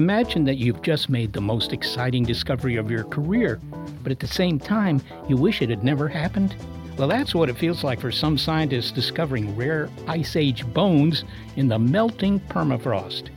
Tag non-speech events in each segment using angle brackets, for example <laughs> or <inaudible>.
Imagine that you've just made the most exciting discovery of your career, but at the same time, you wish it had never happened. Well, that's what it feels like for some scientists discovering rare Ice Age bones in the melting permafrost.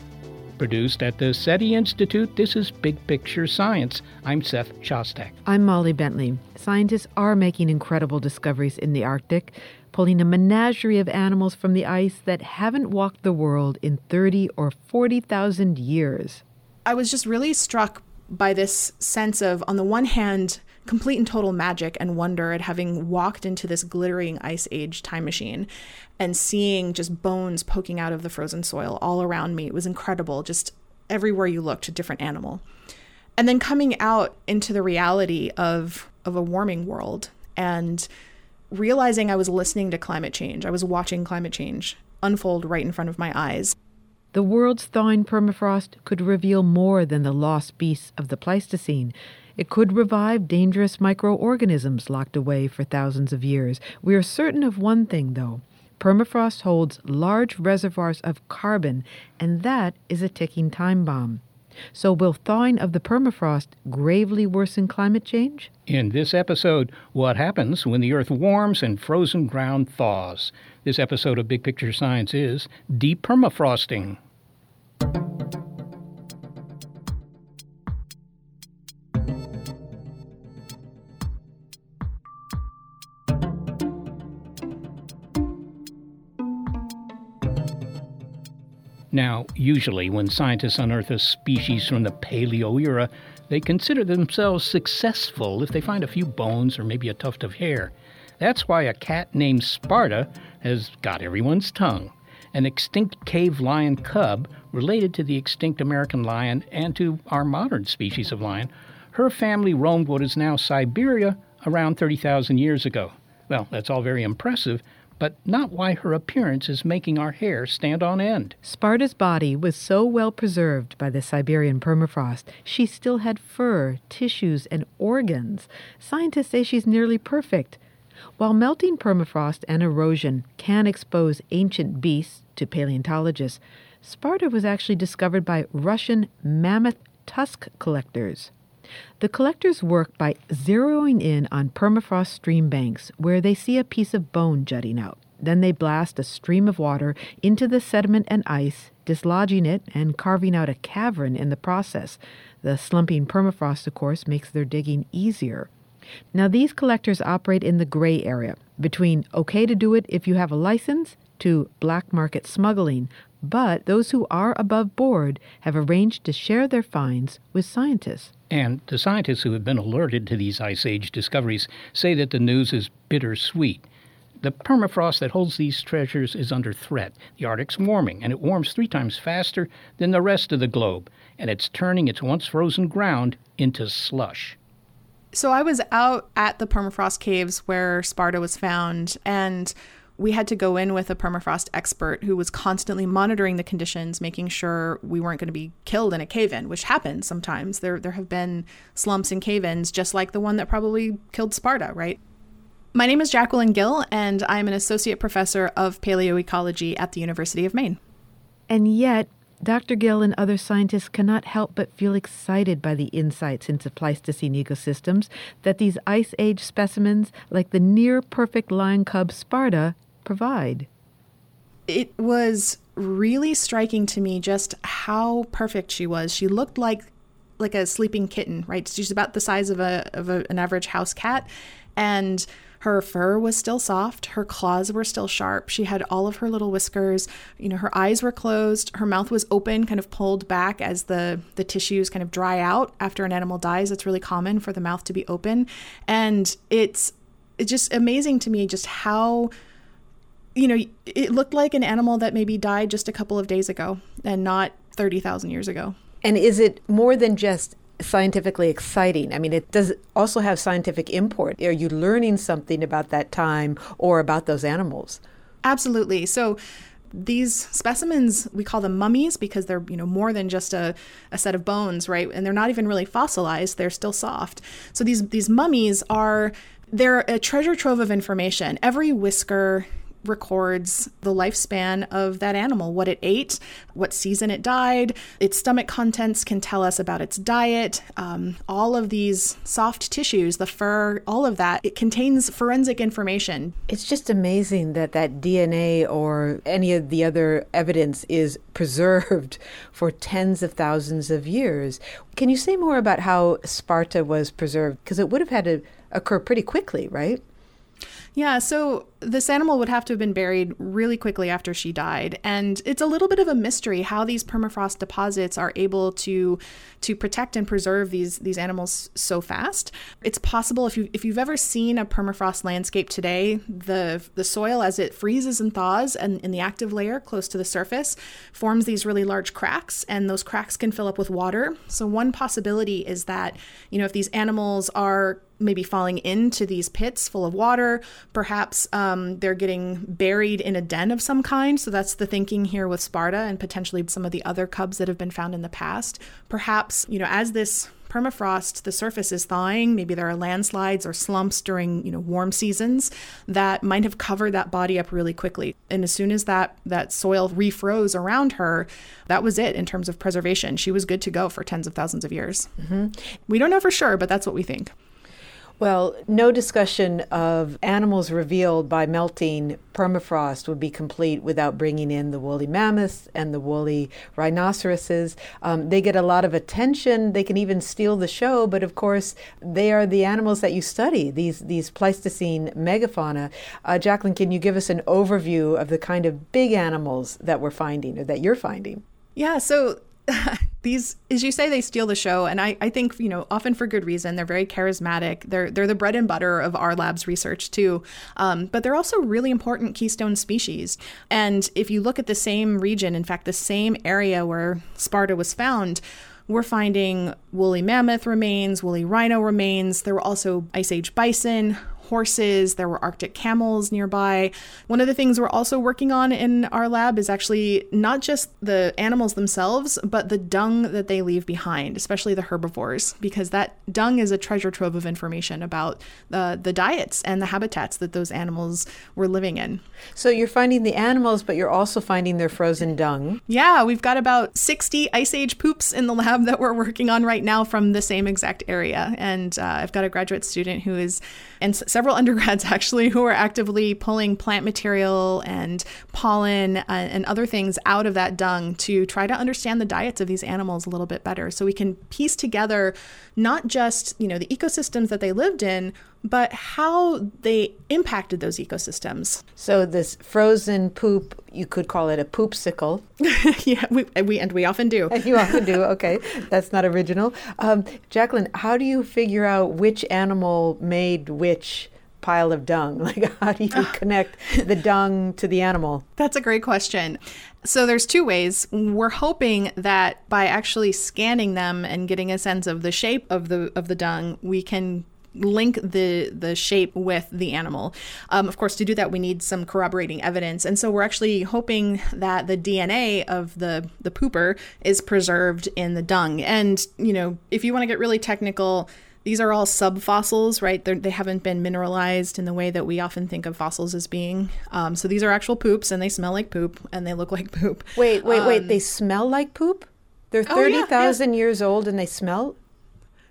Produced at the SETI Institute, this is Big Picture Science. I'm Seth Shostak. I'm Molly Bentley. Scientists are making incredible discoveries in the Arctic, pulling a menagerie of animals from the ice that haven't walked the world in 30 or 40,000 years. I was just really struck by this sense of, on the one hand, complete and total magic and wonder at having walked into this glittering ice age time machine and seeing just bones poking out of the frozen soil all around me. It was incredible. Just everywhere you looked, a different animal. And then coming out into the reality of of a warming world and realizing I was listening to climate change. I was watching climate change unfold right in front of my eyes. The world's thawing permafrost could reveal more than the lost beasts of the Pleistocene. It could revive dangerous microorganisms locked away for thousands of years. We are certain of one thing, though. Permafrost holds large reservoirs of carbon, and that is a ticking time bomb. So, will thawing of the permafrost gravely worsen climate change? In this episode, what happens when the Earth warms and frozen ground thaws? This episode of Big Picture Science is de-permafrosting. Now, usually when scientists unearth a species from the Paleo era, they consider themselves successful if they find a few bones or maybe a tuft of hair. That's why a cat named Sparta has got everyone's tongue. An extinct cave lion cub, related to the extinct American lion and to our modern species of lion, her family roamed what is now Siberia around 30,000 years ago. Well, that's all very impressive, but not why her appearance is making our hair stand on end. Sparta's body was so well preserved by the Siberian permafrost, she still had fur, tissues, and organs. Scientists say she's nearly perfect. While melting permafrost and erosion can expose ancient beasts to paleontologists, Sparta was actually discovered by Russian mammoth tusk collectors. The collectors work by zeroing in on permafrost stream banks where they see a piece of bone jutting out. Then they blast a stream of water into the sediment and ice, dislodging it and carving out a cavern in the process. The slumping permafrost, of course, makes their digging easier. Now, these collectors operate in the gray area between okay to do it if you have a license to black market smuggling, but those who are above board have arranged to share their finds with scientists. And the scientists who have been alerted to these Ice Age discoveries say that the news is bittersweet. The permafrost that holds these treasures is under threat. The Arctic's warming, and it warms three times faster than the rest of the globe, and it's turning its once frozen ground into slush. So I was out at the permafrost caves where Sparta was found, and we had to go in with a permafrost expert who was constantly monitoring the conditions, making sure we weren't going to be killed in a cave-in, which happens sometimes. There there have been slumps in cave-ins just like the one that probably killed Sparta, right? My name is Jacquelyn Gill, and I'm an associate professor of paleoecology at the University of Maine. And yet, Dr. Gill and other scientists cannot help but feel excited by the insights into Pleistocene ecosystems that these Ice Age specimens, like the near perfect lion cub Sparta, provide. It was really striking to me just how perfect she was. She looked like like a sleeping kitten, right? She's about the size of a of a, an average house cat, and her fur was still soft, her claws were still sharp. She had all of her little whiskers. You know, her eyes were closed, her mouth was open, kind of pulled back as the the tissues kind of dry out after an animal dies. It's really common for the mouth to be open, and it's it's just amazing to me just how you know, it looked like an animal that maybe died just a couple of days ago and not 30,000 years ago. And is it more than just scientifically exciting? I mean, it does also have scientific import. Are you learning something about that time or about those animals? Absolutely. So, these specimens we call them mummies because they're you know more than just a, a set of bones right and they're not even really fossilized they're still soft so these these mummies are they're a treasure trove of information every whisker records the lifespan of that animal, what it ate, what season it died. Its stomach contents can tell us about its diet. Um, all of these soft tissues, the fur, all of that, it contains forensic information. It's just amazing that that DNA or any of the other evidence is preserved <laughs> for tens of thousands of years. Can you say more about how Sparta was preserved? Because it would have had to occur pretty quickly, right? Yeah, so this animal would have to have been buried really quickly after she died, and it's a little bit of a mystery how these permafrost deposits are able to to protect and preserve these these animals so fast. It's possible if you if you've ever seen a permafrost landscape today, the the soil as it freezes and thaws and in the active layer close to the surface forms these really large cracks, and those cracks can fill up with water. So one possibility is that you know if these animals are maybe falling into these pits full of water. Perhaps um, they're getting buried in a den of some kind. So that's the thinking here with Sparta and potentially some of the other cubs that have been found in the past. Perhaps, you know, as this permafrost, the surface is thawing. Maybe there are landslides or slumps during, you know, warm seasons that might have covered that body up really quickly. And as soon as that that soil refroze around her, that was it in terms of preservation. She was good to go for tens of thousands of years. Mm-hmm. We don't know for sure, but that's what we think. Well, no discussion of animals revealed by melting permafrost would be complete without bringing in the woolly mammoths and the woolly rhinoceroses. Um, they get a lot of attention. They can even steal the show, but of course, they are the animals that you study, these, these Pleistocene megafauna. Uh, Jacquelyn, can you give us an overview of the kind of big animals that we're finding or that you're finding? Yeah, so <laughs> these as you say they steal the show and I, I think you know often for good reason. They're very charismatic. They're they're the bread and butter of our lab's research too. Um, but they're also really important keystone species. And if you look at the same region in fact the same area where sparta was found we're finding woolly mammoth remains, woolly rhino remains. There were also ice age bison, horses, there were Arctic camels nearby. One of the things we're also working on in our lab is actually not just the animals themselves, but the dung that they leave behind, especially the herbivores, because that dung is a treasure trove of information about the, the diets and the habitats that those animals were living in. So you're finding the animals, but you're also finding their frozen dung. Yeah, we've got about 60 ice age poops in the lab <laughs> that we're working on right now from the same exact area. And uh, I've got a graduate student who is, and several <laughs> undergrads actually, who are actively pulling plant material and pollen uh, and other things out of that dung to try to understand the diets of these animals a little bit better. So we can piece together not just, you know, the ecosystems that they lived in, but how they impacted those ecosystems. So this frozen poop, you could call it a poopsicle. <laughs> yeah, we, we and we often do. And you often do. Okay, <laughs> that's not original. Um, Jacquelyn, how do you figure out which animal made which? Pile of dung? <laughs> Like, how do you connect the dung to the animal? That's a great question. So there's two ways. We're hoping that by actually scanning them and getting a sense of the shape of the of the dung, we can link the the shape with the animal. Um, of course, to do that, we need some corroborating evidence, and so we're actually hoping that the DNA of the the pooper is preserved in the dung. And you know, if you want to get really technical, These are all subfossils, right? They're, they have not been mineralized in the way that we often think of fossils as being. Um, so these are actual poops, and they smell like poop, and they look like poop. Wait, wait, um, wait. They smell like poop? They're 30,000 oh, yeah, yeah. years old and they smell?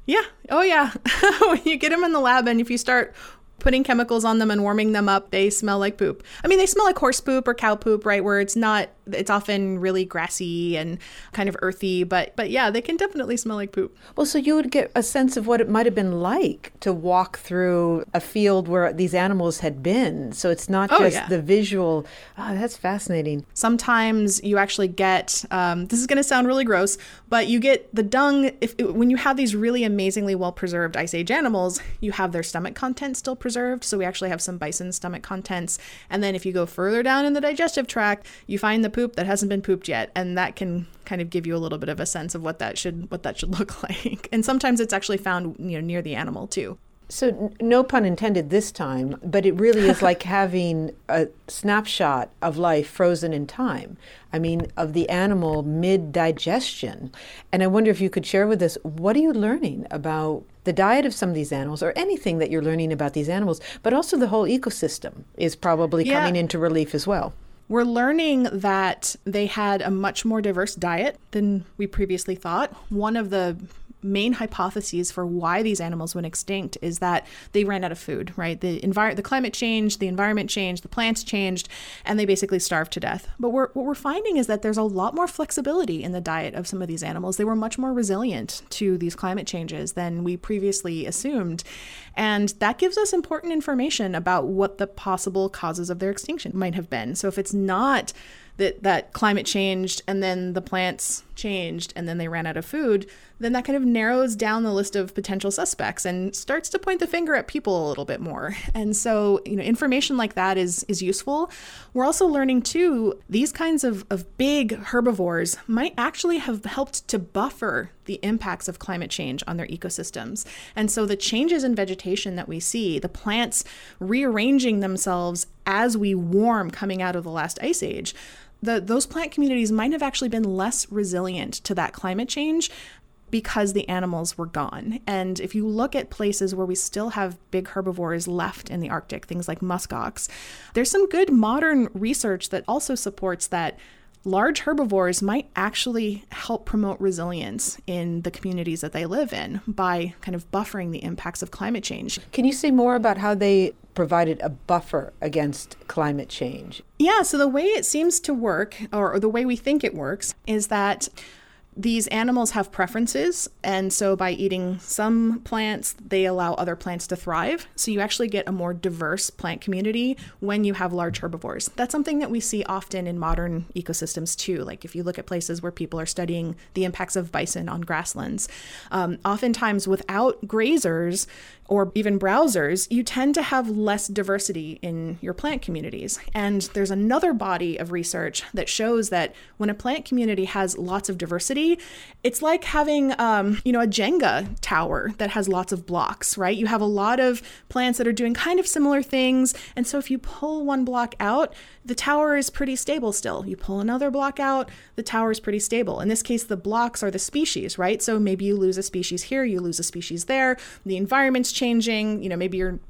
Yeah. Oh, yeah. when <laughs> you get them in the lab, and if you start putting chemicals on them and warming them up, they smell like poop. I mean, they smell like horse poop or cow poop, right? Where it's not it's often really grassy and kind of earthy, but but yeah, they can definitely smell like poop. Well, so you would get a sense of what it might have been like to walk through a field where these animals had been. So it's not oh, just yeah. the visual. Oh, that's fascinating. Sometimes you actually get um, this is going to sound really gross, but you get the dung if when you have these really amazingly well preserved ice age animals, you have their stomach content still preserved. So we actually have some bison stomach contents, and then if you go further down in the digestive tract, you find the poop that hasn't been pooped yet and that can kind of give you a little bit of a sense of what that should what that should <laughs> look like. And sometimes it's actually found you know near the animal too. So no pun intended this time but it really is like <laughs> having a snapshot of life frozen in time. I mean of the animal mid digestion and i wonder if you could share with us what are you learning about the diet of some of these animals or anything that you're learning about these animals but also the whole ecosystem is probably yeah. coming into relief as well we're learning that they had a much more diverse diet than we previously thought. One of the main hypotheses for why these animals went extinct is that they ran out of food, right? The envir- the climate changed, the environment changed, the plants changed, and they basically starved to death. But we're, what we're finding is that there's a lot more flexibility in the diet of some of these animals. They were much more resilient to these climate changes than we previously assumed. And that gives us important information about what the possible causes of their extinction might have been. So if it's not that that climate changed and then the plants changed and then they ran out of food, then that kind of narrows down the list of potential suspects and starts to point the finger at people a little bit more. And so, you know, information like that is is useful. We're also learning too, these kinds of, of big herbivores might actually have helped to buffer the impacts of climate change on their ecosystems. And so the changes in vegetation that we see, the plants rearranging themselves as we warm coming out of the last ice age, the, those plant communities might have actually been less resilient to that climate change because the animals were gone. And if you look at places where we still have big herbivores left in the Arctic, things like muskox, there's some good modern research that also supports that large herbivores might actually help promote resilience in the communities that they live in by kind of buffering the impacts of climate change. Can you say more about how they provided a buffer against climate change? Yeah, so the way it seems to work, or, or the way we think it works, is that these animals have preferences, and so by eating some plants, they allow other plants to thrive. So you actually get a more diverse plant community when you have large herbivores. That's something that we see often in modern ecosystems too. Like if you look at places where people are studying the impacts of bison on grasslands, um, oftentimes without grazers, or even browsers, you tend to have less diversity in your plant communities. And there's another body of research that shows that when a plant community has lots of diversity, it's like having, um, you know, a Jenga tower that has lots of blocks, right? You have a lot of plants that are doing kind of similar things. And so if you pull one block out, the tower is pretty stable still. You pull another block out, the tower is pretty stable. In this case, the blocks are the species, right? So maybe you lose a species here, you lose a species there, the environment's changing, you know, maybe your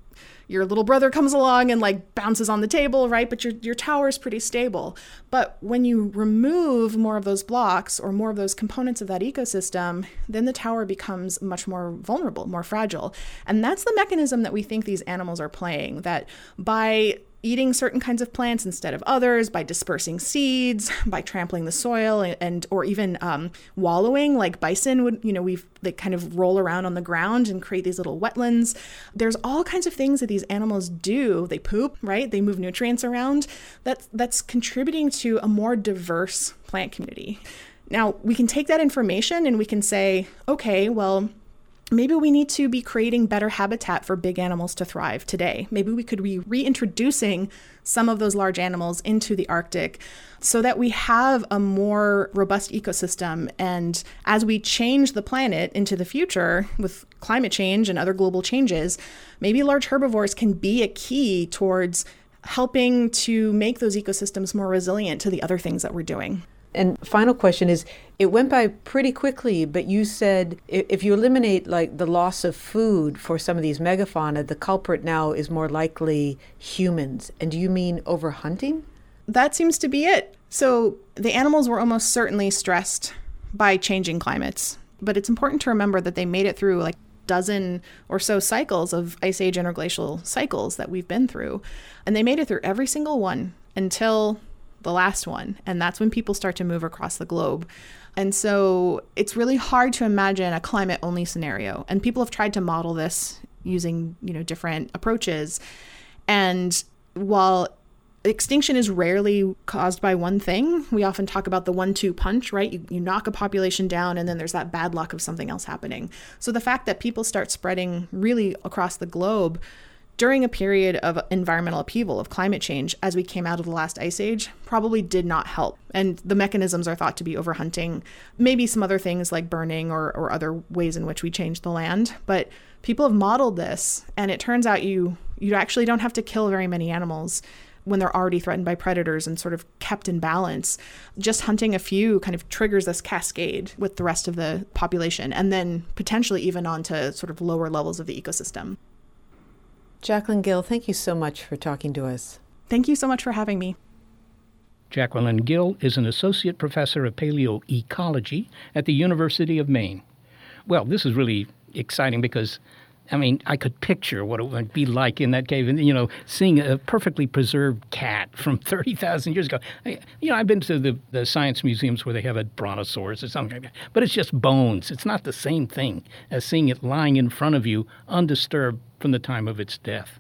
your little brother comes along and like bounces on the table, right? But your your tower is pretty stable. But when you remove more of those blocks or more of those components of that ecosystem, then the tower becomes much more vulnerable, more fragile. And that's the mechanism that we think these animals are playing that by eating certain kinds of plants instead of others by dispersing seeds <laughs> by trampling the soil and, or even um, wallowing like bison would you know we've they kind of roll around on the ground and create these little wetlands. There's all kinds of things that these animals do. They poop right? They move nutrients around. That's that's contributing to a more diverse plant community. Now we can take that information and we can say okay well maybe we need to be creating better habitat for big animals to thrive today. Maybe we could be reintroducing some of those large animals into the Arctic so that we have a more robust ecosystem. And as we change the planet into the future with climate change and other global changes, maybe large herbivores can be a key towards helping to make those ecosystems more resilient to the other things that we're doing. And final question is it went by pretty quickly, but you said if you eliminate like the loss of food for some of these megafauna, the culprit now is more likely humans. And do you mean overhunting? That seems to be it. So the animals were almost certainly stressed by changing climates. But it's important to remember that they made it through like dozen or so cycles of ice age interglacial cycles that we've been through. And they made it through every single one until the last one. And that's when people start to move across the globe. And so it's really hard to imagine a climate only scenario. And people have tried to model this using, you know, different approaches. And while extinction is rarely caused by one thing. We often talk about the one two punch, right? You, you knock a population down and then there's that bad luck of something else happening. So the fact that people start spreading really across the globe during a period of environmental upheaval, of climate change, as we came out of the last ice age, probably did not help. And the mechanisms are thought to be overhunting, maybe some other things like burning or, or other ways in which we change the land. But people have modeled this, and it turns out you you actually don't have to kill very many animals when they're already threatened by predators and sort of kept in balance. Just hunting a few kind of triggers this cascade with the rest of the population and then potentially even onto sort of lower levels of the ecosystem. Jacquelyn Gill, thank you so much for talking to us. Thank you so much for having me. Jacquelyn Gill is an associate professor of paleoecology at the University of Maine. Well, this is really exciting because I mean, I could picture what it would be like in that cave, and you know, seeing a perfectly preserved cat from <laughs> thirty thousand years ago. I, you know, I've been to the, the science museums where they have a brontosaurus or something like that, but it's just bones. It's not the same thing as seeing it lying in front of you, undisturbed from the time of its death.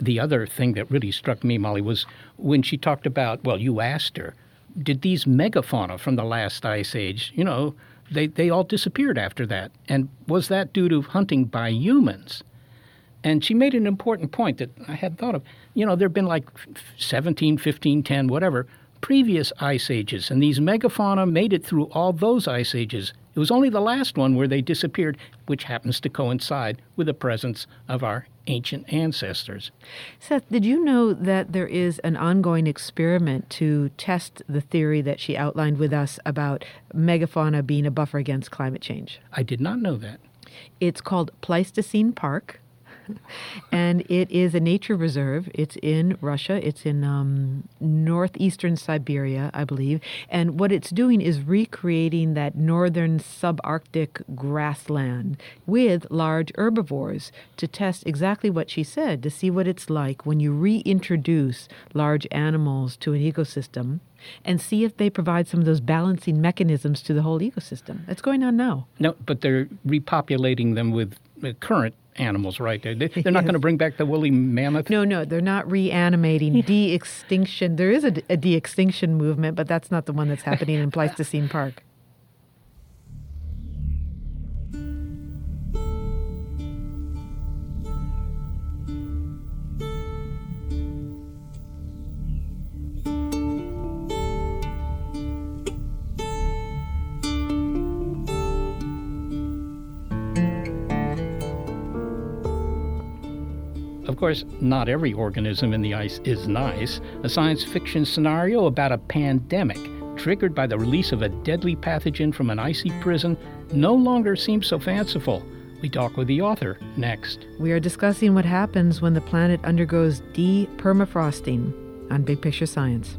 The other thing that really struck me, Molly, was when she talked about. Well, you asked her, did these megafauna from the last ice age, you know, they, they all disappeared after that. And was that due to hunting by humans? And she made an important point that I hadn't thought of. You know, there have been like 17, 15, 10, whatever, previous ice ages, and these megafauna made it through all those ice ages. It was only the last one where they disappeared, which happens to coincide with the presence of our ancient ancestors. Seth, did you know that there is an ongoing experiment to test the theory that she outlined with us about megafauna being a buffer against climate change? I did not know that. It's called Pleistocene Park. <laughs> and it is a nature reserve. It's in Russia. It's in um, northeastern Siberia, I believe. And what it's doing is recreating that northern subarctic grassland with large herbivores to test exactly what she said, to see what it's like when you reintroduce large animals to an ecosystem and see if they provide some of those balancing mechanisms to the whole ecosystem. That's going on now. No, but they're repopulating them with current animals, right? They, are not <laughs> going to bring back the woolly mammoth. No, no, they're not reanimating <laughs> de-extinction. There is a, a de-extinction movement, but that's not the one that's happening in Pleistocene Park. Course, not every organism in the ice is nice. A science fiction scenario about a pandemic triggered by the release of a deadly pathogen from an icy prison no longer seems so fanciful. We talk with the author next. We are discussing what happens when the planet undergoes de-permafrosting on Big Picture Science.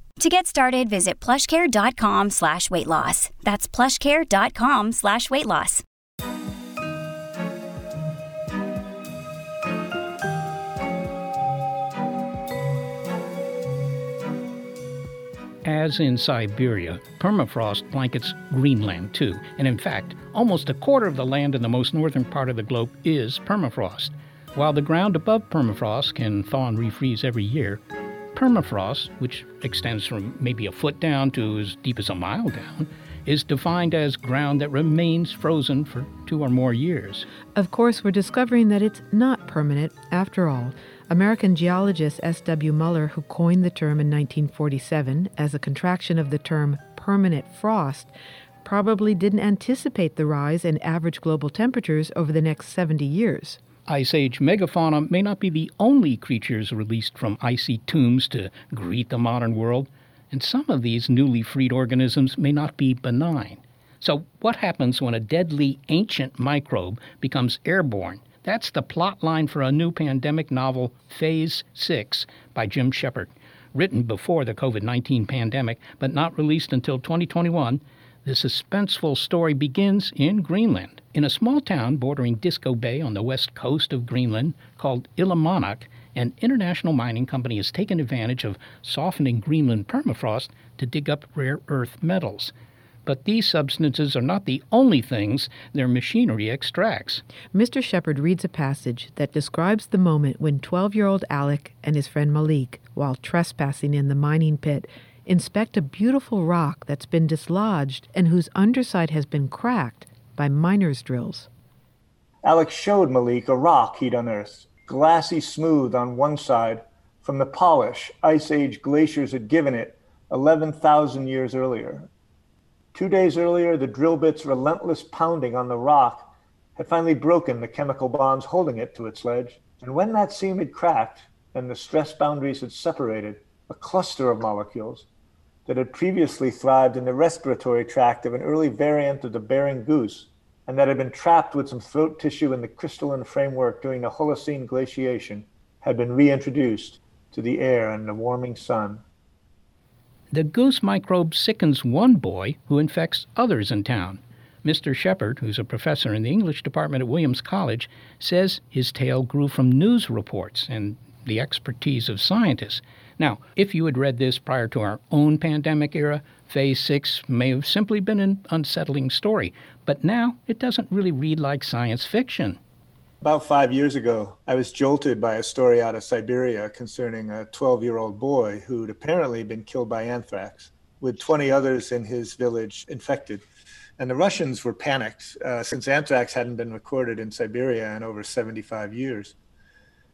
To get started, visit plushcare.com slash weight loss. That's plushcare.com slash weight loss. As in Siberia, permafrost blankets Greenland too, and in fact, almost a quarter of the land in the most northern part of the globe is permafrost. While the ground above permafrost can thaw and refreeze every year, permafrost, which extends from maybe a foot down to as deep as a mile down, is defined as ground that remains frozen for two or more years. Of course, we're discovering that it's not permanent after all. American geologist S.W. Muller, who coined the term in 1947 as a contraction of the term permanent frost, probably didn't anticipate the rise in average global temperatures over the next 70 years. Ice Age megafauna may not be the only creatures released from icy tombs to greet the modern world, and some of these newly freed organisms may not be benign. So, what happens when a deadly ancient microbe becomes airborne? That's the plot line for a new pandemic novel, Phase 6, by Jim Shepard. Written before the COVID 19 pandemic, but not released until 2021, the suspenseful story begins in Greenland. In a small town bordering Disko Bay on the west coast of Greenland called Ilimanaq, an international mining company has taken advantage of softening Greenland permafrost to dig up rare earth metals. But these substances are not the only things their machinery extracts. Mr. Shepard reads a passage that describes the moment when 12 year old Alec and his friend Malik, while trespassing in the mining pit, inspect a beautiful rock that's been dislodged and whose underside has been cracked by miner's drills. Alec showed Malik a rock he'd unearthed, glassy smooth on one side from the polish Ice Age glaciers had given it 11,000 years earlier. Two days earlier, the drill bit's relentless pounding on the rock had finally broken the chemical bonds holding it to its ledge. And when that seam had cracked and the stress boundaries had separated, a cluster of molecules that had previously thrived in the respiratory tract of an early variant of the Bering goose and that had been trapped with some throat tissue in the crystalline framework during the Holocene glaciation had been reintroduced to the air and the warming sun. The goose microbe sickens one boy who infects others in town. Mr. Shepard, who's a professor in the English department at Williams College, says his tale grew from news reports and the expertise of scientists. Now, if you had read this prior to our own pandemic era, Phase 6 may have simply been an unsettling story, but now it doesn't really read like science fiction. About five years ago, I was jolted by a story out of Siberia concerning a 12 year old boy who'd apparently been killed by anthrax, with 20 others in his village infected. And the Russians were panicked uh, since anthrax hadn't been recorded in Siberia in over 75 years.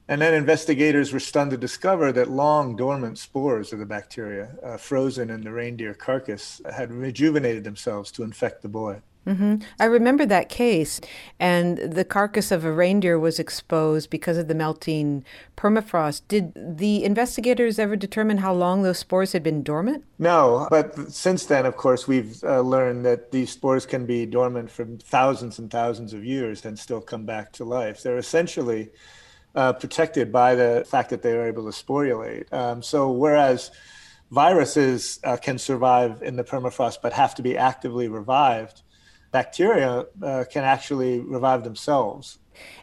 And then investigators were stunned to discover that long dormant spores of the bacteria, uh, frozen in the reindeer carcass, had rejuvenated themselves to infect the boy. Mm-hmm. I remember that case, and the carcass of a reindeer was exposed because of the melting permafrost. Did the investigators ever determine how long those spores had been dormant? No, but since then, of course, we've uh, learned that these spores can be dormant for thousands and thousands of years and still come back to life. They're essentially uh, protected by the fact that they are able to sporulate. Um, so whereas viruses uh, can survive in the permafrost but have to be actively revived, bacteria uh, can actually revive themselves.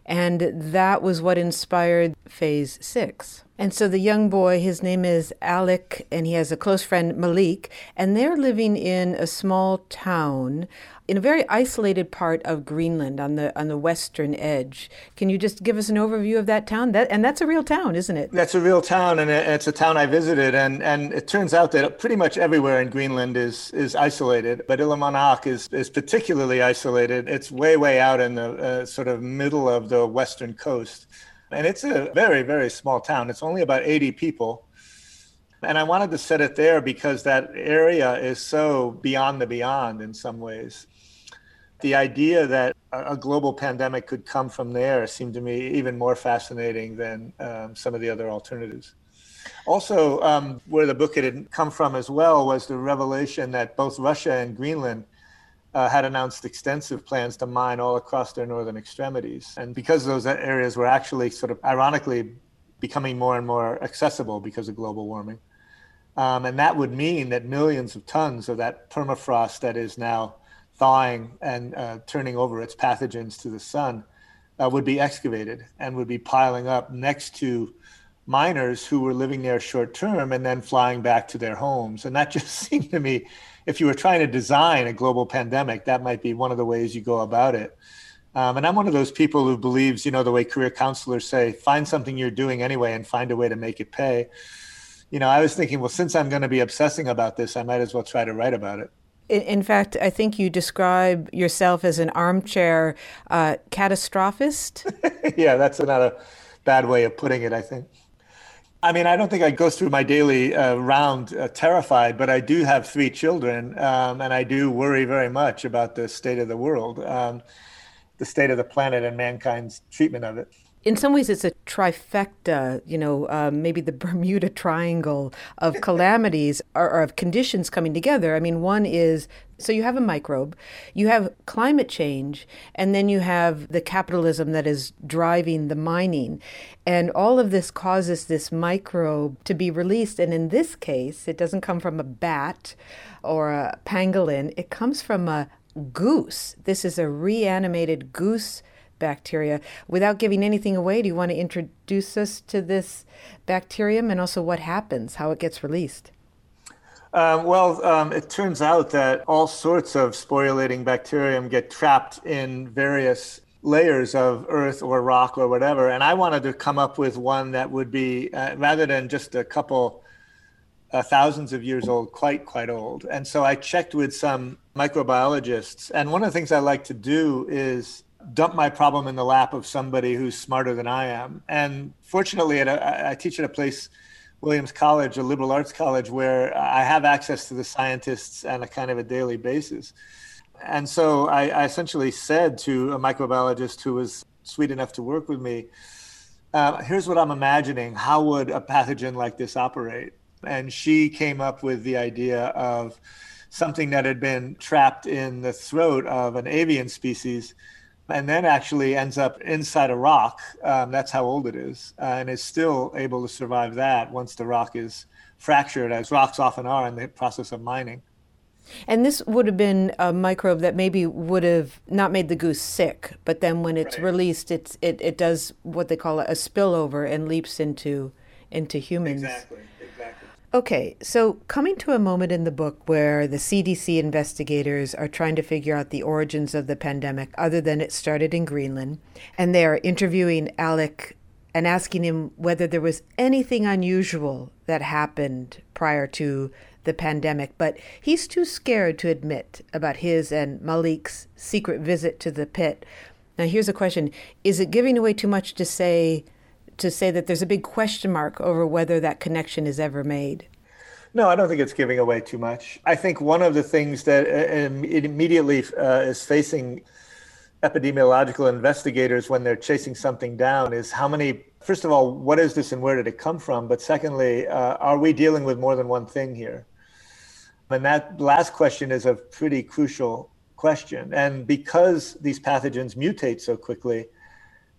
And that was what inspired phase six. And so the young boy, his name is Alec, and he has a close friend, Malik, and they're living in a small town in a very isolated part of Greenland on the on the western edge. Can you just give us an overview of that town? That and that's a real town, isn't it? That's a real town, and it's a town I visited. And and it turns out that pretty much everywhere in Greenland is is isolated, but Ilimanaq is is particularly isolated. It's way way out in the uh, sort of middle of the western coast, and it's a very very small town. It's only about 80 people. And I wanted to set it there because that area is so beyond the beyond in some ways the idea that a global pandemic could come from there seemed to me even more fascinating than um, some of the other alternatives. Also, um, where the book had come from as well was the revelation that both Russia and Greenland uh, had announced extensive plans to mine all across their northern extremities. And because those areas were actually sort of ironically becoming more and more accessible because of global warming. Um, and that would mean that millions of tons of that permafrost that is now thawing and uh, turning over its pathogens to the sun uh, would be excavated and would be piling up next to miners who were living there short term and then flying back to their homes. And that <laughs> just seemed to me, if you were trying to design a global pandemic, that might be one of the ways you go about it. Um, and I'm one of those people who believes, you know, the way career counselors say, find something you're doing anyway and find a way to make it pay. You know, I was thinking, well, since I'm going to be obsessing about this, I might as well try to write about it. In, fact, I think you describe yourself as an armchair uh, catastrophist. <laughs> yeah, that's not a bad way of putting it, I think. I mean, I don't think I go through my daily uh, round uh, terrified, but I do have three children, um, and I do worry very much about the state of the world. Um, the state of the planet and mankind's treatment of it. In some ways, it's a trifecta, you know, uh, maybe the <laughs> Bermuda Triangle of <laughs> calamities or, or of conditions coming together. I mean, one is so you have a microbe, you have climate change, and then you have the capitalism that is driving the mining. And all of this causes this microbe to be released. And in this case, it doesn't come from a bat or a pangolin, it comes from a goose. This is a reanimated goose bacteria. Without giving anything away, do you want to introduce us to this bacterium and also what happens, how it gets released? Um, well, um, it turns out that all sorts of sporulating bacterium get trapped in various layers of earth or rock or whatever. And I wanted to come up with one that would be, uh, rather than just a couple uh, thousands of years old, quite, quite old. And so I checked with some microbiologists. And one of the things I like to do is dump my problem in the lap of somebody who's smarter than I am. And fortunately, at a, I teach at a place, Williams College, a liberal arts college, where I have access to the scientists on a kind of a daily basis. And so I, I essentially said to a microbiologist who was sweet enough to work with me, uh, here's what I'm imagining. How would a pathogen like this operate? And she came up with the idea of something that had been trapped in the throat of an avian species and then actually ends up inside a rock. Um, that's how old it is, uh, and is still able to survive that once the rock is fractured, as rocks often are in the process of mining. And this would have been a microbe that maybe would have not made the goose sick, but then when it's right. released, it's it, it does what they call a spillover and leaps into into humans. Exactly. Okay, so coming to a moment in the book where the CDC investigators are trying to figure out the origins of the pandemic, other than it started in Greenland, and they are interviewing Alec and asking him whether there was anything unusual that happened prior to the pandemic, but he's too scared to admit about his and Malik's secret visit to the pit. Now, here's a question Is it giving away too much to say to say that there's a big question mark over whether that connection is ever made. No, I don't think it's giving away too much. I think one of the things that uh, immediately uh, is facing epidemiological investigators when they're chasing something down is how many, first of all, what is this and where did it come from? But secondly, uh, are we dealing with more than one thing here? And that last question is a pretty crucial question. And because these pathogens mutate so quickly,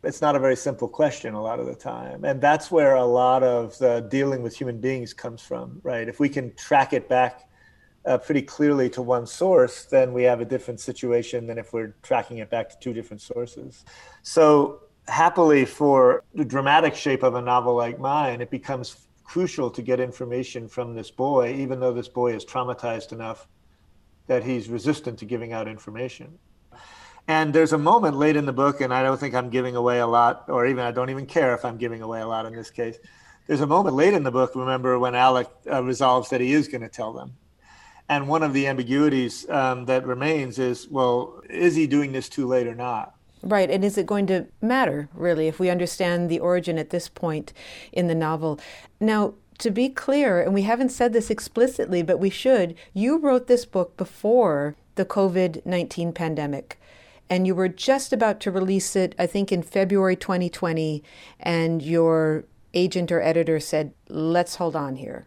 it's not a very simple question a lot of the time. And that's where a lot of the dealing with human beings comes from right? If we can track it back uh, pretty clearly to one source then we have a different situation than if we're tracking it back to two different sources. So happily for the dramatic shape of a novel like mine it becomes crucial to get information from this boy even though this boy is traumatized enough that he's resistant to giving out information and there's a moment late in the book, and I don't think I'm giving away a lot, or even I don't even care if I'm giving away a lot in this case. There's a moment late in the book, remember, when Alec uh, resolves that he is going to tell them. And one of the ambiguities um, that remains is well, is he doing this too late or not? Right. And is it going to matter, really, if we understand the origin at this point in the novel? Now, to be clear, and we haven't said this explicitly, but we should, you wrote this book before the COVID 19 pandemic and you were just about to release it, I think in February 2020, and your agent or editor said, let's hold on here.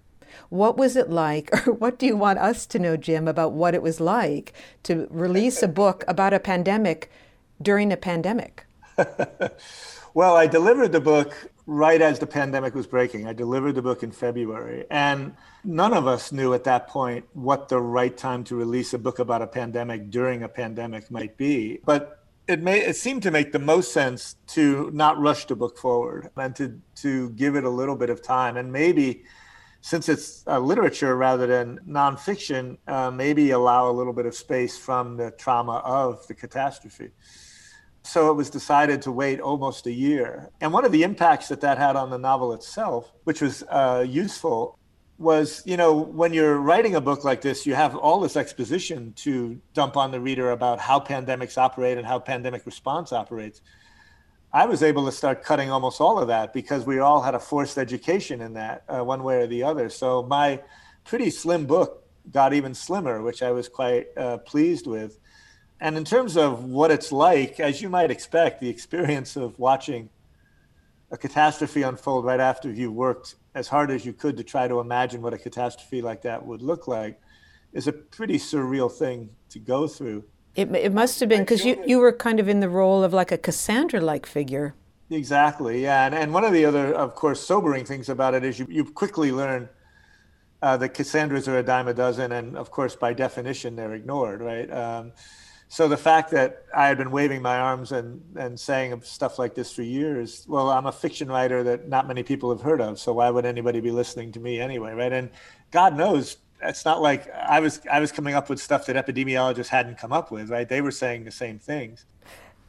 What was it like, <laughs> or what do you want us to know, Jim, about what it was like to release a book about a pandemic during a pandemic? <laughs> well, I delivered the book right as the pandemic was breaking. I delivered the book in February, and none of us knew at that point what the right time to release a book about a pandemic during a pandemic might be. But it may it seemed to make the most sense to not rush the book forward and to to give it a little bit of time and maybe since it's uh, literature rather than nonfiction, uh, maybe allow a little bit of space from the trauma of the catastrophe. So it was decided to wait almost a year. And one of the impacts that that had on the novel itself, which was uh, useful, was you know when you're writing a book like this you have all this exposition to dump on the reader about how pandemics operate and how pandemic response operates. I was able to start cutting almost all of that because we all had a forced education in that uh, one way or the other. So my pretty slim book got even slimmer which i was quite uh, pleased with and in terms of what it's like as you might expect the experience of watching a catastrophe unfold right after you worked as hard as you could to try to imagine what a catastrophe like that would look like is a pretty surreal thing to go through. It, it must have been because you, you were kind of in the role of like a Cassandra like figure. Exactly, yeah. And, and one of the other, of course, sobering things about it is you, you quickly learn uh, that Cassandras are a dime a dozen. And of course, by definition, they're ignored, right? Um, so the fact that I had been waving my arms and, and saying stuff like this for years, well, I'm a fiction writer that not many people have heard of. So why would anybody be listening to me anyway, right? And God knows it's not like I was I was coming up with stuff that epidemiologists hadn't come up with, right? They were saying the same things.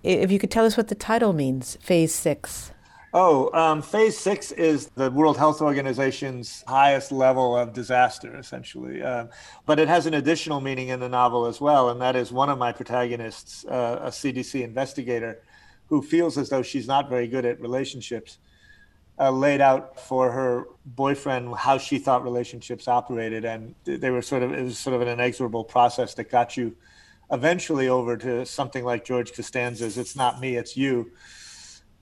If you could tell us what the title means, Phase Six. Oh, um, phase six is the World Health Organization's highest level of disaster, essentially. Um, but it has an additional meaning in the novel as well, and that is one of my protagonists, uh, a CDC investigator, who feels as though she's not very good at relationships, uh, laid out for her boyfriend how she thought relationships operated, and they were sort of it was sort of an inexorable process that got you eventually over to something like George Costanza's "It's not me, it's you."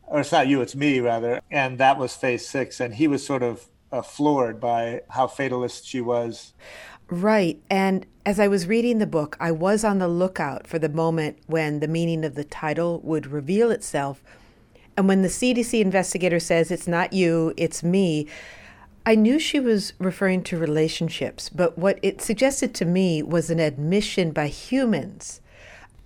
Or it's not you, it's me rather. And that was phase six. And he was sort of uh, floored by how fatalist she was. Right. And as I was reading the book, I was on the lookout for the moment when the meaning of the title would reveal itself. And when the CDC investigator says, it's not you, it's me, I knew she was referring to relationships. But what it suggested to me was an admission by humans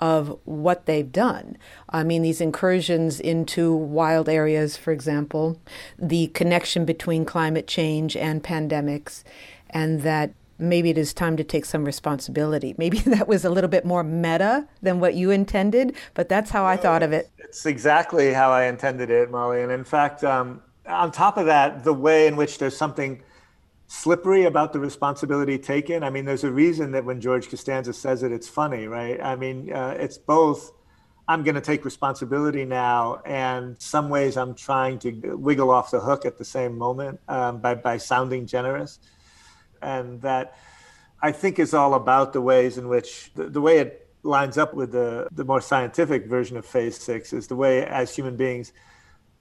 of what they've done. I mean, these incursions into wild areas, for example, the connection between climate change and pandemics, and that maybe it is time to take some responsibility. <laughs> Maybe that was a little bit more meta than what you intended, but that's how I thought of it. It's exactly how I intended it, Molly. And in fact, um, on top of that, the way in which there's something slippery about the responsibility taken. I mean, there's a reason that when George Costanza says it, it's funny, right? I mean, uh, it's both. I'm going to take responsibility now, and some ways I'm trying to wiggle off the hook at the same moment um, by by sounding generous, and that I think is all about the ways in which the, the way it lines up with the the more scientific version of Phase Six is the way as human beings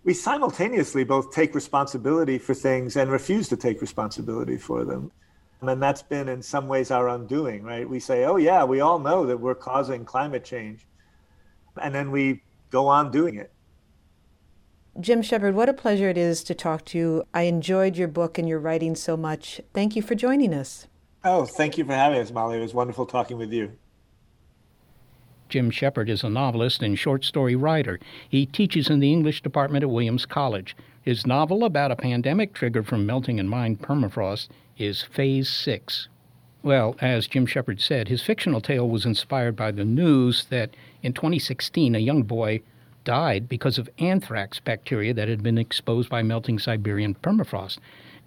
we simultaneously both take responsibility for things and refuse to take responsibility for them. And that's been in some ways our undoing, right? We say, oh, yeah, we all know that we're causing climate change. And then we go on doing it. Jim Shepard, what a pleasure it is to talk to you. I enjoyed your book and your writing so much. Thank you for joining us. Oh, thank you for having us, Molly. It was wonderful talking with you. Jim Shepard is a novelist and short story writer. He teaches in the English department at Williams College. His novel about a pandemic triggered from melting and mined permafrost is Phase 6. Well, as Jim Shepard said, his fictional tale was inspired by the news that in 2016 a young boy died because of anthrax bacteria that had been exposed by melting Siberian permafrost.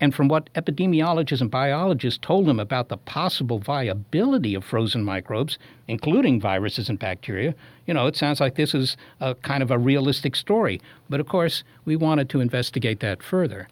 And from what epidemiologists and biologists told him about the possible viability of frozen microbes, including viruses and bacteria, you know, it sounds like this is a kind of a realistic story. But of course, we wanted to investigate that further.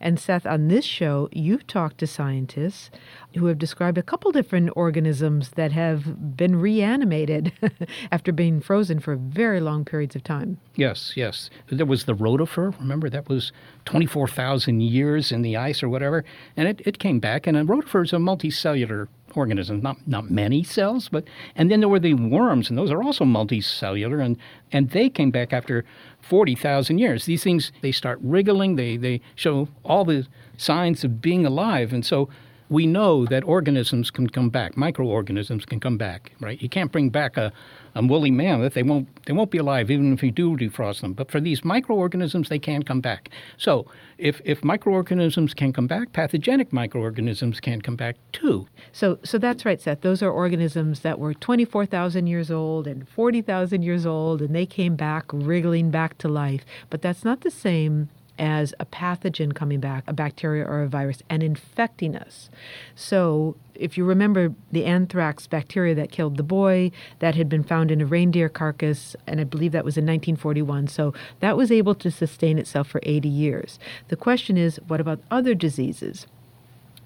And Seth, on this show, you've talked to scientists who have described a couple different organisms that have been reanimated <laughs> after being frozen for very long periods of time. Yes, yes. There was the rotifer. Remember, that was 24,000 years in the ice or whatever. And it, it came back. And a rotifer is a multicellular organism, not, not many cells, but. And then there were the worms, and those are also multicellular. And, and they came back after 40,000 years. These things, they start wriggling, they, they show all the signs of being alive. And so we know that organisms can come back, microorganisms can come back, right? You can't bring back a, a woolly mammoth; they won't they won't be alive even if you do defrost them. But for these microorganisms, they can come back. So if if microorganisms can come back, pathogenic microorganisms can come back too. So so that's right, Seth. Those are organisms that were twenty four thousand years old and forty thousand years old, and they came back wriggling back to life. But that's not the same as a pathogen coming back, a bacteria or a virus, and infecting us. So, if you remember the anthrax bacteria that killed the boy, that had been found in a reindeer carcass, and I believe that was in 1941. So, that was able to sustain itself for 80 years. The question is what about other diseases?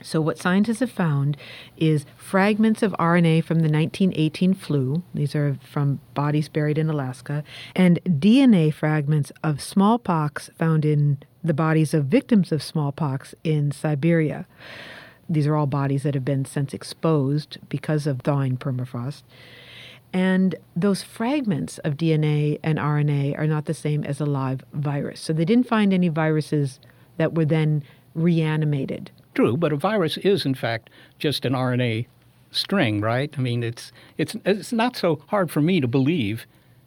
So, what scientists have found is fragments of RNA from the 1918 flu, these are from bodies buried in Alaska, and DNA fragments of smallpox found in the bodies of victims of smallpox in Siberia. These are all bodies that have been since exposed because of thawing permafrost. And those fragments of DNA and RNA are not the same as a live virus. So, they didn't find any viruses that were then reanimated True, but a virus is in fact just an RNA string, right? I mean, it's it's it's not so hard for me to believe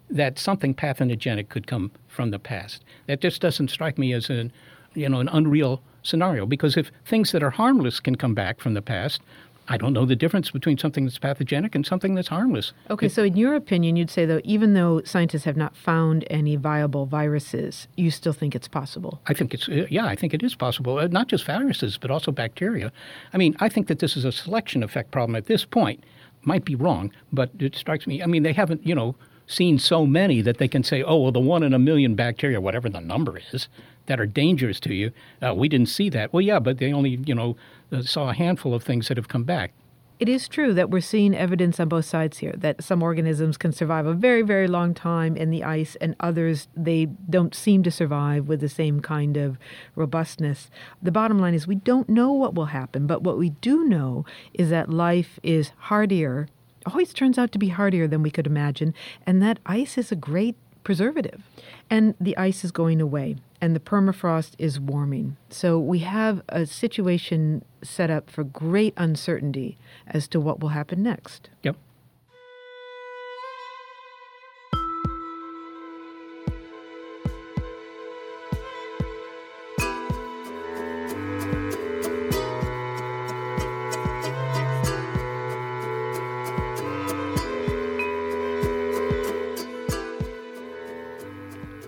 that something pathogenic could come from the past. That just doesn't strike me as an you know an unreal scenario because if things that are harmless can come back from the past, I don't know the difference between something that's pathogenic and something that's harmless. Okay, so in your opinion, you'd say, though, even though scientists have not found any viable viruses, you still think it's possible? I think it's, uh, yeah, I think it is possible. Uh, not just viruses, but also bacteria. I mean, I think that this is a selection effect problem at this point. Might be wrong, but it strikes me, I mean, they haven't, you know, seen so many that they can say, oh, well, the one in a million bacteria, whatever the number is, that are dangerous to you, uh, we didn't see that. Well, yeah, but they only, you know, uh, saw a handful of things that have come back. It is true that we're seeing evidence on both sides here that some organisms can survive a very, very long time in the ice, and others they don't seem to survive with the same kind of robustness. The bottom line is we don't know what will happen, but what we do know is that life is hardier, always turns out to be hardier than we could imagine, and that ice is a great preservative. And the ice is going away and the permafrost is warming. So we have a situation set up for great uncertainty as to what will happen next. Yep.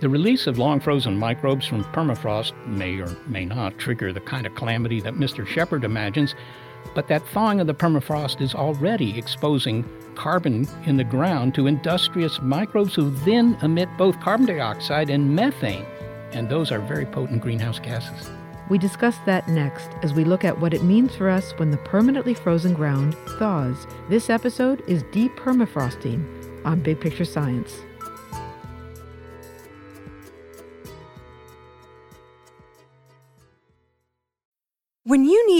The release of long frozen microbes from permafrost may or may not trigger the kind of calamity that Mr. Shepard imagines, but that thawing of the permafrost is already exposing carbon in the ground to industrious microbes who then emit both carbon dioxide and methane, and those are very potent greenhouse gases. We discuss that next as we look at what it means for us when the permanently frozen ground thaws. This episode is Deep Depermafrosting on Big Picture Science.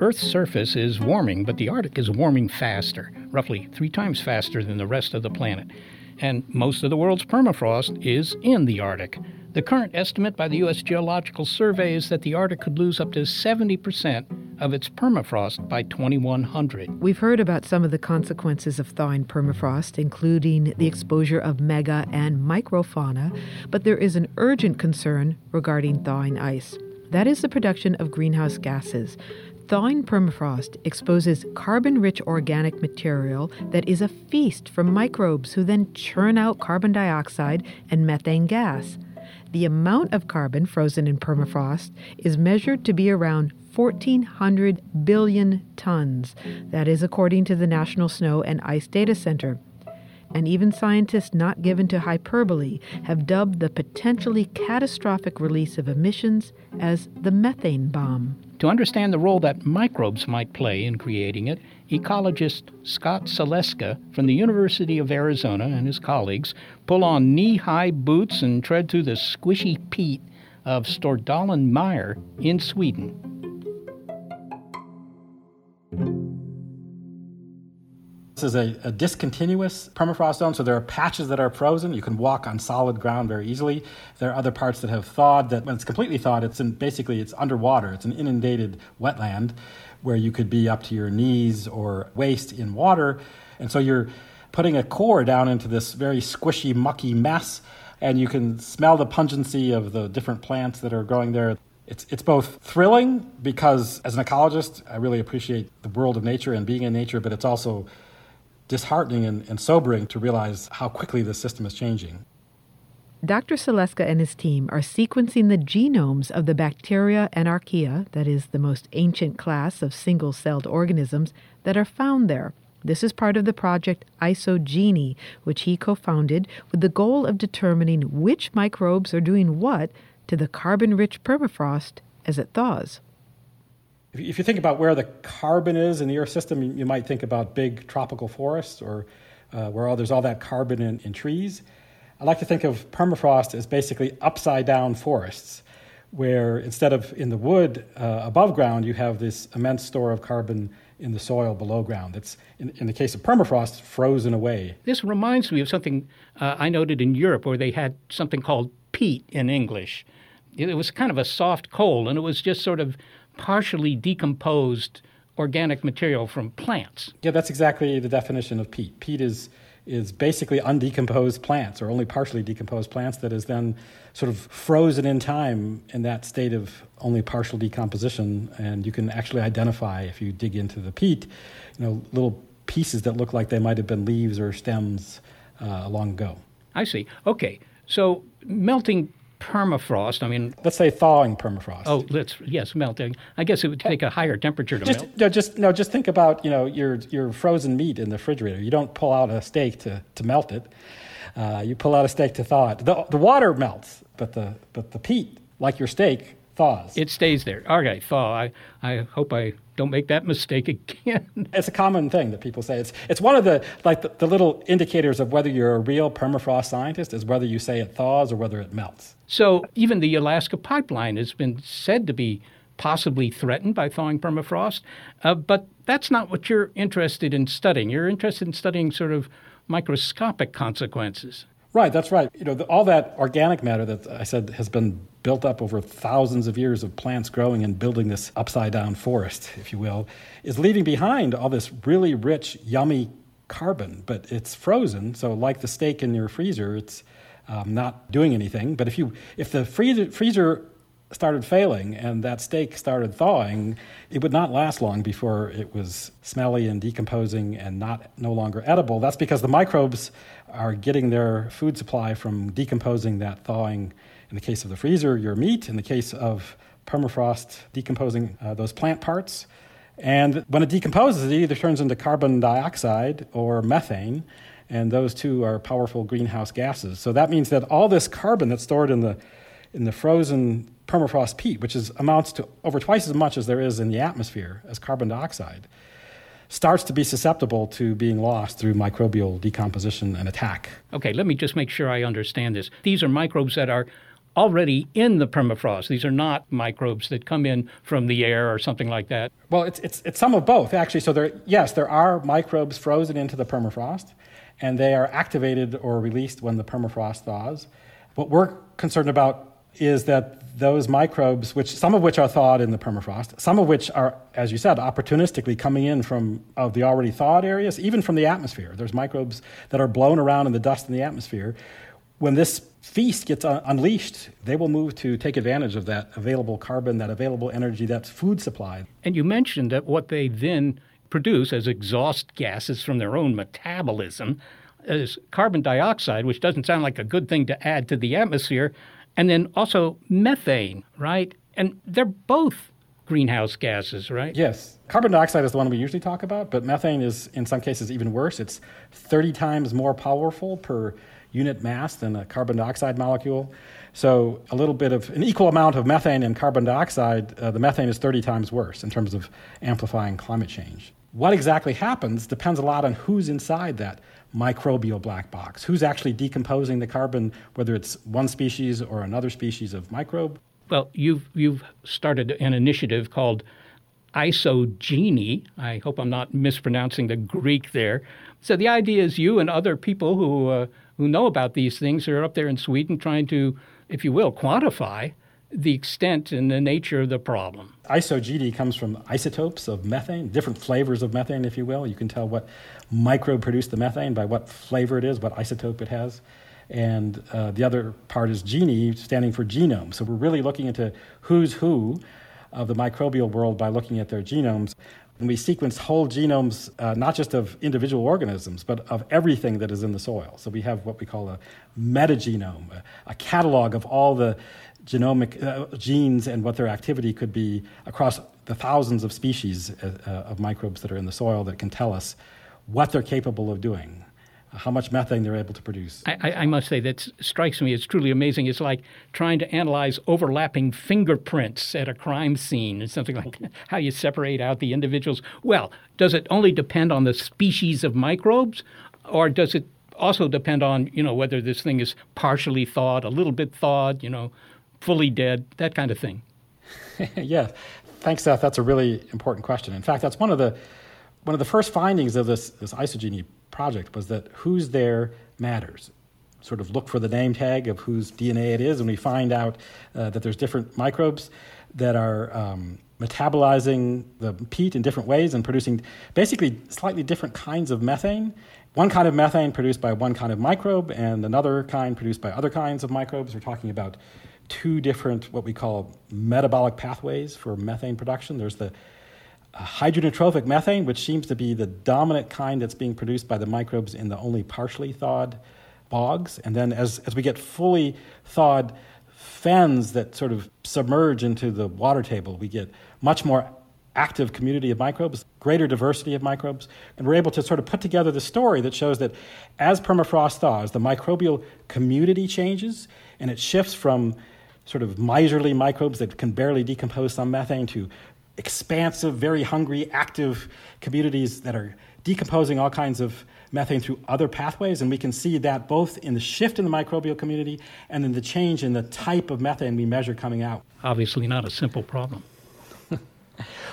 Earth's surface is warming, but the Arctic is warming faster, roughly three times faster than the rest of the planet. And most of the world's permafrost is in the Arctic. The current estimate by the U.S. Geological Survey is that the Arctic could lose up to 70% of its permafrost by 2100. We've heard about some of the consequences of thawing permafrost, including the exposure of mega and microfauna, but there is an urgent concern regarding thawing ice. That is the production of greenhouse gases. Thawing permafrost exposes carbon rich organic material that is a feast for microbes who then churn out carbon dioxide and methane gas. The amount of carbon frozen in permafrost is measured to be around 1,400 billion tons. That is according to the National Snow and Ice Data Center. and even scientists not given to hyperbole have dubbed the potentially catastrophic release of emissions as the methane bomb. To understand the role that microbes might play in creating it, ecologist Scott Saleska from the University of Arizona and his colleagues pull on knee high boots and tread through the squishy peat of Stordalen Mire in Sweden. This is a, a, discontinuous permafrost zone, so there are patches that are frozen. You can walk on solid ground very easily. There are other parts that have thawed. That when it's completely thawed, it's in, basically it's underwater. It's an inundated wetland where you could be up to your knees or waist in water, and so you're putting a core down into this very squishy, mucky mess, and you can smell the pungency of the different plants that are growing there. It's, it's both thrilling because, as an ecologist, I really appreciate the world of nature and being in nature, but it's also disheartening and, and sobering to realize how quickly the system is changing. Dr. Saleska and his team are sequencing the genomes of the bacteria and archaea, that is, the most ancient class of single celled organisms that are found there. This is part of the project IsoGenie, which he co founded with the goal of determining which microbes are doing what to the carbon rich permafrost as it thaws if you think about where the carbon is in the Earth system, you might think about big tropical forests or uh, where all, there's all that carbon in, in trees. I like to think of permafrost as basically upside down forests, where instead of in the wood uh, above ground, you have this immense store of carbon in the soil below ground. That's, in, in the case of permafrost, frozen away. This reminds me of something uh, I noted in Europe where they had something called peat in English. It was kind of a soft coal, and it was just sort of partially decomposed organic material from plants. Yeah, that's exactly the definition of peat. Peat is is basically undecomposed plants or only partially decomposed plants that is then sort of frozen in time in that state of only partial decomposition and you can actually identify if you dig into the peat you know little pieces that look like they might have been leaves or stems uh, long ago i see okay so melting permafrost. I mean, let's say thawing permafrost. Oh, let's yes, melting. I guess it would take a higher temperature to just, melt. No, just no. Just think about you know your your frozen meat in the refrigerator. You don't pull out a steak to, to melt it. Uh, you pull out a steak to thaw it. The, the water melts, but the but the peat, like your steak, thaws. It stays there. All right, thaw. I I hope I don't make that <laughs> mistake again. it's a common thing that people say. It's, it's one of the, like the, the little indicators of whether you're a real permafrost scientist is whether you say it thaws or whether it melts. So even the Alaska pipeline has been said to be possibly threatened by thawing permafrost, uh, but that's not what you're interested in studying. You're interested in studying sort of microscopic consequences. Right, that's right. You know, the, all that organic matter that I said has been built up over thousands of years of plants growing and building this upside down forest, if you will, is leaving behind all this really rich, yummy carbon, but it's frozen. So, like the steak in your freezer, it's um, not doing anything. But if you if the freezer, freezer started failing and that steak started thawing, it would not last long before it was smelly and decomposing and not no longer edible. That's because the microbes are getting their food supply from decomposing that thawing. In the case of the freezer, your meat. In the case of permafrost, decomposing uh, those plant parts. And when it decomposes, it either turns into carbon dioxide or methane, and those two are powerful greenhouse gases. So that means that all this carbon that's stored in the in the frozen permafrost peat, which is, amounts to over twice as much as there is in the atmosphere as carbon dioxide, starts to be susceptible to being lost through microbial decomposition and attack. Okay, let me just make sure I understand this. These are microbes that are already in the permafrost. These are not microbes that come in from the air or something like that. Well, it's, it's, it's some of both, actually. So, there, yes, there are microbes frozen into the permafrost, and they are activated or released when the permafrost thaws. What we're concerned about is that those microbes, which some of which are thawed in the permafrost, some of which are, as you said, opportunistically coming in from of the already thawed areas, even from the atmosphere. There's microbes that are blown around in the dust in the atmosphere. When this feast gets unleashed, they will move to take advantage of that available carbon, that available energy, that food supply. And you mentioned that what they then produce as exhaust gases from their own metabolism is carbon dioxide, which doesn't sound like a good thing to add to the atmosphere, and then also methane, right? And they're both greenhouse gases, right? Yes. Carbon dioxide is the one we usually talk about, but methane is, in some cases, even worse. It's 30 times more powerful per unit mass than a carbon dioxide molecule. So, a little bit of an equal amount of methane and carbon dioxide, uh, the methane is 30 times worse in terms of amplifying climate change. What exactly happens depends a lot on who's inside that microbial black box. Who's actually decomposing the carbon, whether it's one species or another species of microbe? Well, you've, you've started an initiative called IsoGenie. I hope I'm not mispronouncing the Greek there. So the idea is you and other people who, uh, who know about these things are up there in Sweden trying to, if you will, quantify the extent and the nature of the problem. IsoGenie comes from isotopes of methane, different flavors of methane, if you will. You can tell what microbe produced the methane by what flavor it is, what isotope it has. And uh, the other part is gene, standing for genome. So we're really looking into who's who of the microbial world by looking at their genomes. And we sequence whole genomes, uh, not just of individual organisms, but of everything that is in the soil. So we have what we call a metagenome, a, a catalog of all the genomic uh, genes and what their activity could be across the thousands of species uh, uh, of microbes that are in the soil that can tell us what they're capable of doing, how much methane they're able to produce. I, I, must say that strikes me as truly amazing. It's like trying to analyze overlapping fingerprints at a crime scene or something like that. <laughs> How you separate out the individuals. Well, does it only depend on the species of microbes, or does it also depend on you know whether this thing is partially thawed, a little bit thawed, you know, fully dead, that kind of thing? <laughs> yeah, thanks, Seth. That's a really important question. In fact, that's one of the one of the first findings of this this IsoGenie project was that who's there matters. Sort of look for the name tag of whose DNA it is, and we find out uh, that there's different microbes that are um, metabolizing the peat in different ways and producing basically slightly different kinds of methane. One kind of methane produced by one kind of microbe, and another kind produced by other kinds of microbes. We're talking about two different, what we call metabolic pathways for methane production. There's the uh, hydrogenotrophic methane, which seems to be the dominant kind that's being produced by the microbes in the only partially thawed bogs. And then as, as we get fully thawed fens that sort of submerge into the water table, we get much more active community of microbes, greater diversity of microbes, and we're able to sort of put together the story that shows that as permafrost thaws, the microbial community changes and it shifts from sort of miserly microbes that can barely decompose some methane to expansive, very hungry, active communities that are decomposing all kinds of methane through other pathways. And we can see that both in the shift in the microbial community and in the change in the type of methane we measure coming out. Obviously, not a simple problem. <laughs>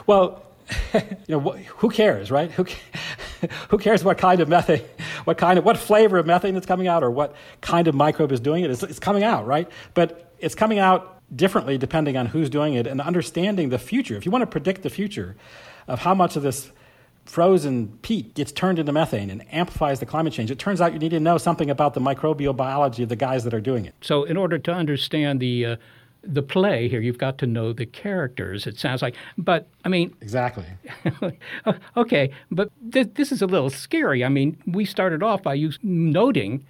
well, <laughs> you know, who cares, right? Who, <laughs> who cares what kind of methane, what kind of, what flavor of methane is coming out or what kind of microbe is doing it? It's, it's coming out, right? But it's coming out differently depending on who's doing it and understanding the future. If you want to predict the future of how much of this frozen peat gets turned into methane and amplifies the climate change, it turns out you need to know something about the microbial biology of the guys that are doing it. So, in order to understand the uh, the play here, you've got to know the characters. It sounds like, but I mean, exactly. <laughs> okay, but th- this is a little scary. I mean, we started off by you noting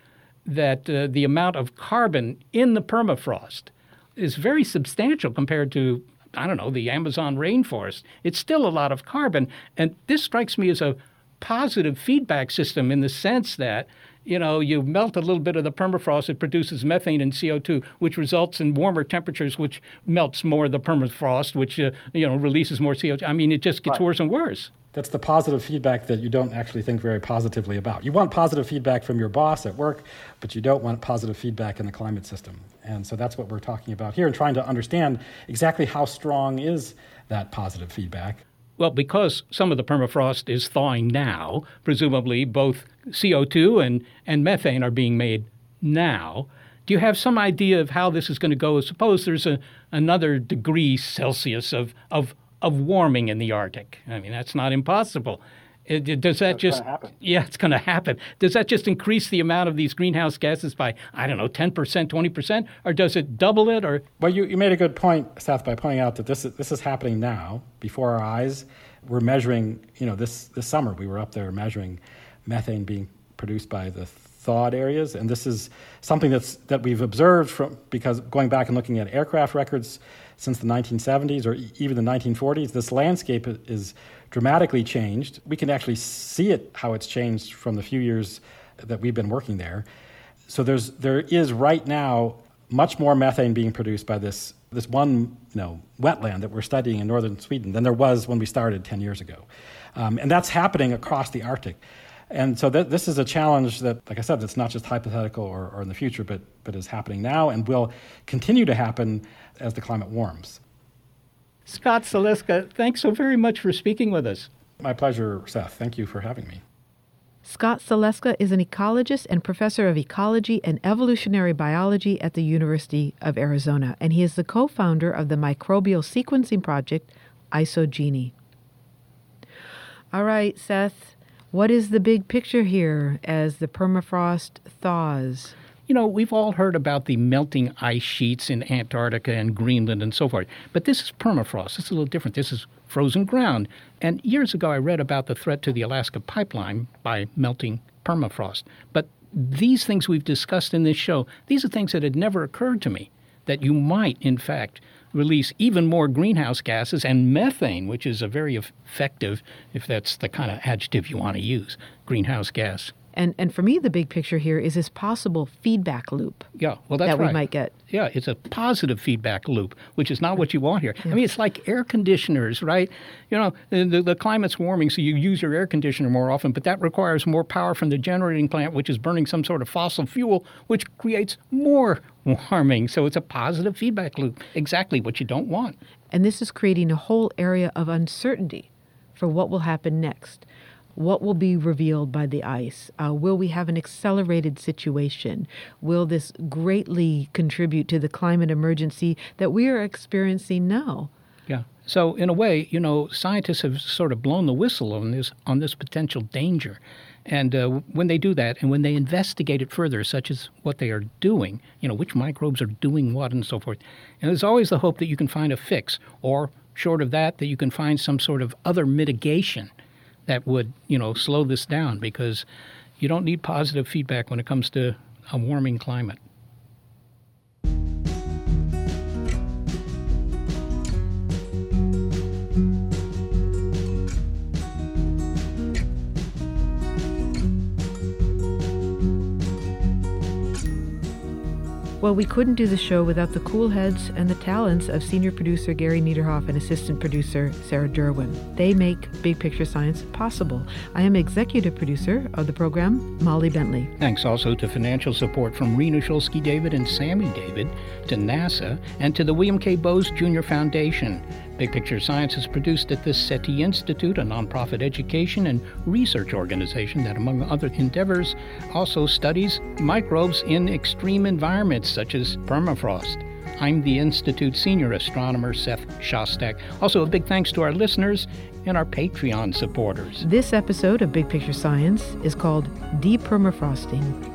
that uh, the amount of carbon in the permafrost is very substantial compared to I don't know the Amazon rainforest. It's still a lot of carbon, and this strikes me as a positive feedback system in the sense that you know, you melt a little bit of the permafrost, it produces methane and CO2, which results in warmer temperatures, which melts more of the permafrost, which, uh, you know, releases more CO2. I mean, it just gets right. worse and worse. That's the positive feedback that you don't actually think very positively about. You want positive feedback from your boss at work, but you don't want positive feedback in the climate system. And so that's what we're talking about here and trying to understand exactly how strong is that positive feedback. Well, because some of the permafrost is thawing now, presumably both CO2 and, and methane are being made now. Do you have some idea of how this is going to go? Suppose there's a, another degree Celsius of, of, of warming in the Arctic. I mean, that's not impossible. It, does that That's just yeah it's going to happen. Does that just increase the amount of these greenhouse gases by i don't know 10% 20% or does it double it or? Well you, you made a good point seth by pointing out that this is, this is happening now. Before our eyes we're measuring you know this this summer we were up there measuring methane being produced by the thawed areas, and this is something that's that we've observed from because going back and looking at aircraft records since the 1970s or even the 1940s, this landscape is dramatically changed. We can actually see it how it's changed from the few years that we've been working there. So there's there is right now much more methane being produced by this this one you know wetland that we're studying in northern Sweden than there was when we started 10 years ago, um, and that's happening across the Arctic. And so th- this is a challenge that, like I said, it's not just hypothetical or, or in the future, but, but is happening now and will continue to happen as the climate warms. Scott Saleska, thanks so very much for speaking with us. My pleasure, Seth. Thank you for having me. Scott Saleska is an ecologist and professor of ecology and evolutionary biology at the University of Arizona, and he is the co founder of the microbial sequencing project IsoGenie. All right, Seth, what is the big picture here as the permafrost thaws? You know, we've all heard about the melting ice sheets in Antarctica and Greenland and so forth, but this is permafrost. It's a little different. This is frozen ground. And years ago, I read about the threat to the Alaska pipeline by melting permafrost. But these things we've discussed in this show, these are things that had never occurred to me that you might, in fact, release even more greenhouse gases and methane, which is a very effective, if that's the kind of adjective you want to use, greenhouse gas. And and for me, the big picture here is this possible feedback loop. Yeah, well, that's that right. we might get. Yeah, it's a positive feedback loop, which is not what you want here. I mean, it's like air conditioners, right? You know, the, the climate's warming, so you use your air conditioner more often, but that requires more power from the generating plant, which is burning some sort of fossil fuel, which creates more <laughs> warming. So it's a positive feedback loop, exactly what you don't want. And this is creating a whole area of uncertainty for what will happen next. What will be revealed by the ice? Uh, will we have an accelerated situation? Will this greatly contribute to the climate emergency that we are experiencing now? Yeah. So in a way, you know, scientists have sort of blown the whistle on this on this potential danger, and uh, when they do that, and when they investigate it further, such as what they are doing, you know, which microbes are doing what, and so forth, and there's always the hope that you can find a fix, or short of that, that you can find some sort of other mitigation that would, you know, slow this down because you don't need positive feedback when it comes to a warming climate. Well, we couldn't do the show without the cool heads and the talents of senior producer Gary Niederhoff and assistant producer Sarah Derwin. They make Big Picture Science possible. I am executive producer of the program, Molly Bentley. Thanks also to financial support from Rena Shulsky David and Sammy David, to NASA, and to the William K. Bowes Jr. Foundation. Big Picture Science is produced at the SETI Institute, a nonprofit education and research organization that, among other endeavors, also studies microbes in extreme environments such as permafrost. I'm the Institute senior astronomer Seth Shostak. Also, a big thanks to our listeners and our Patreon supporters. This episode of Big Picture Science is called Depermafrosting.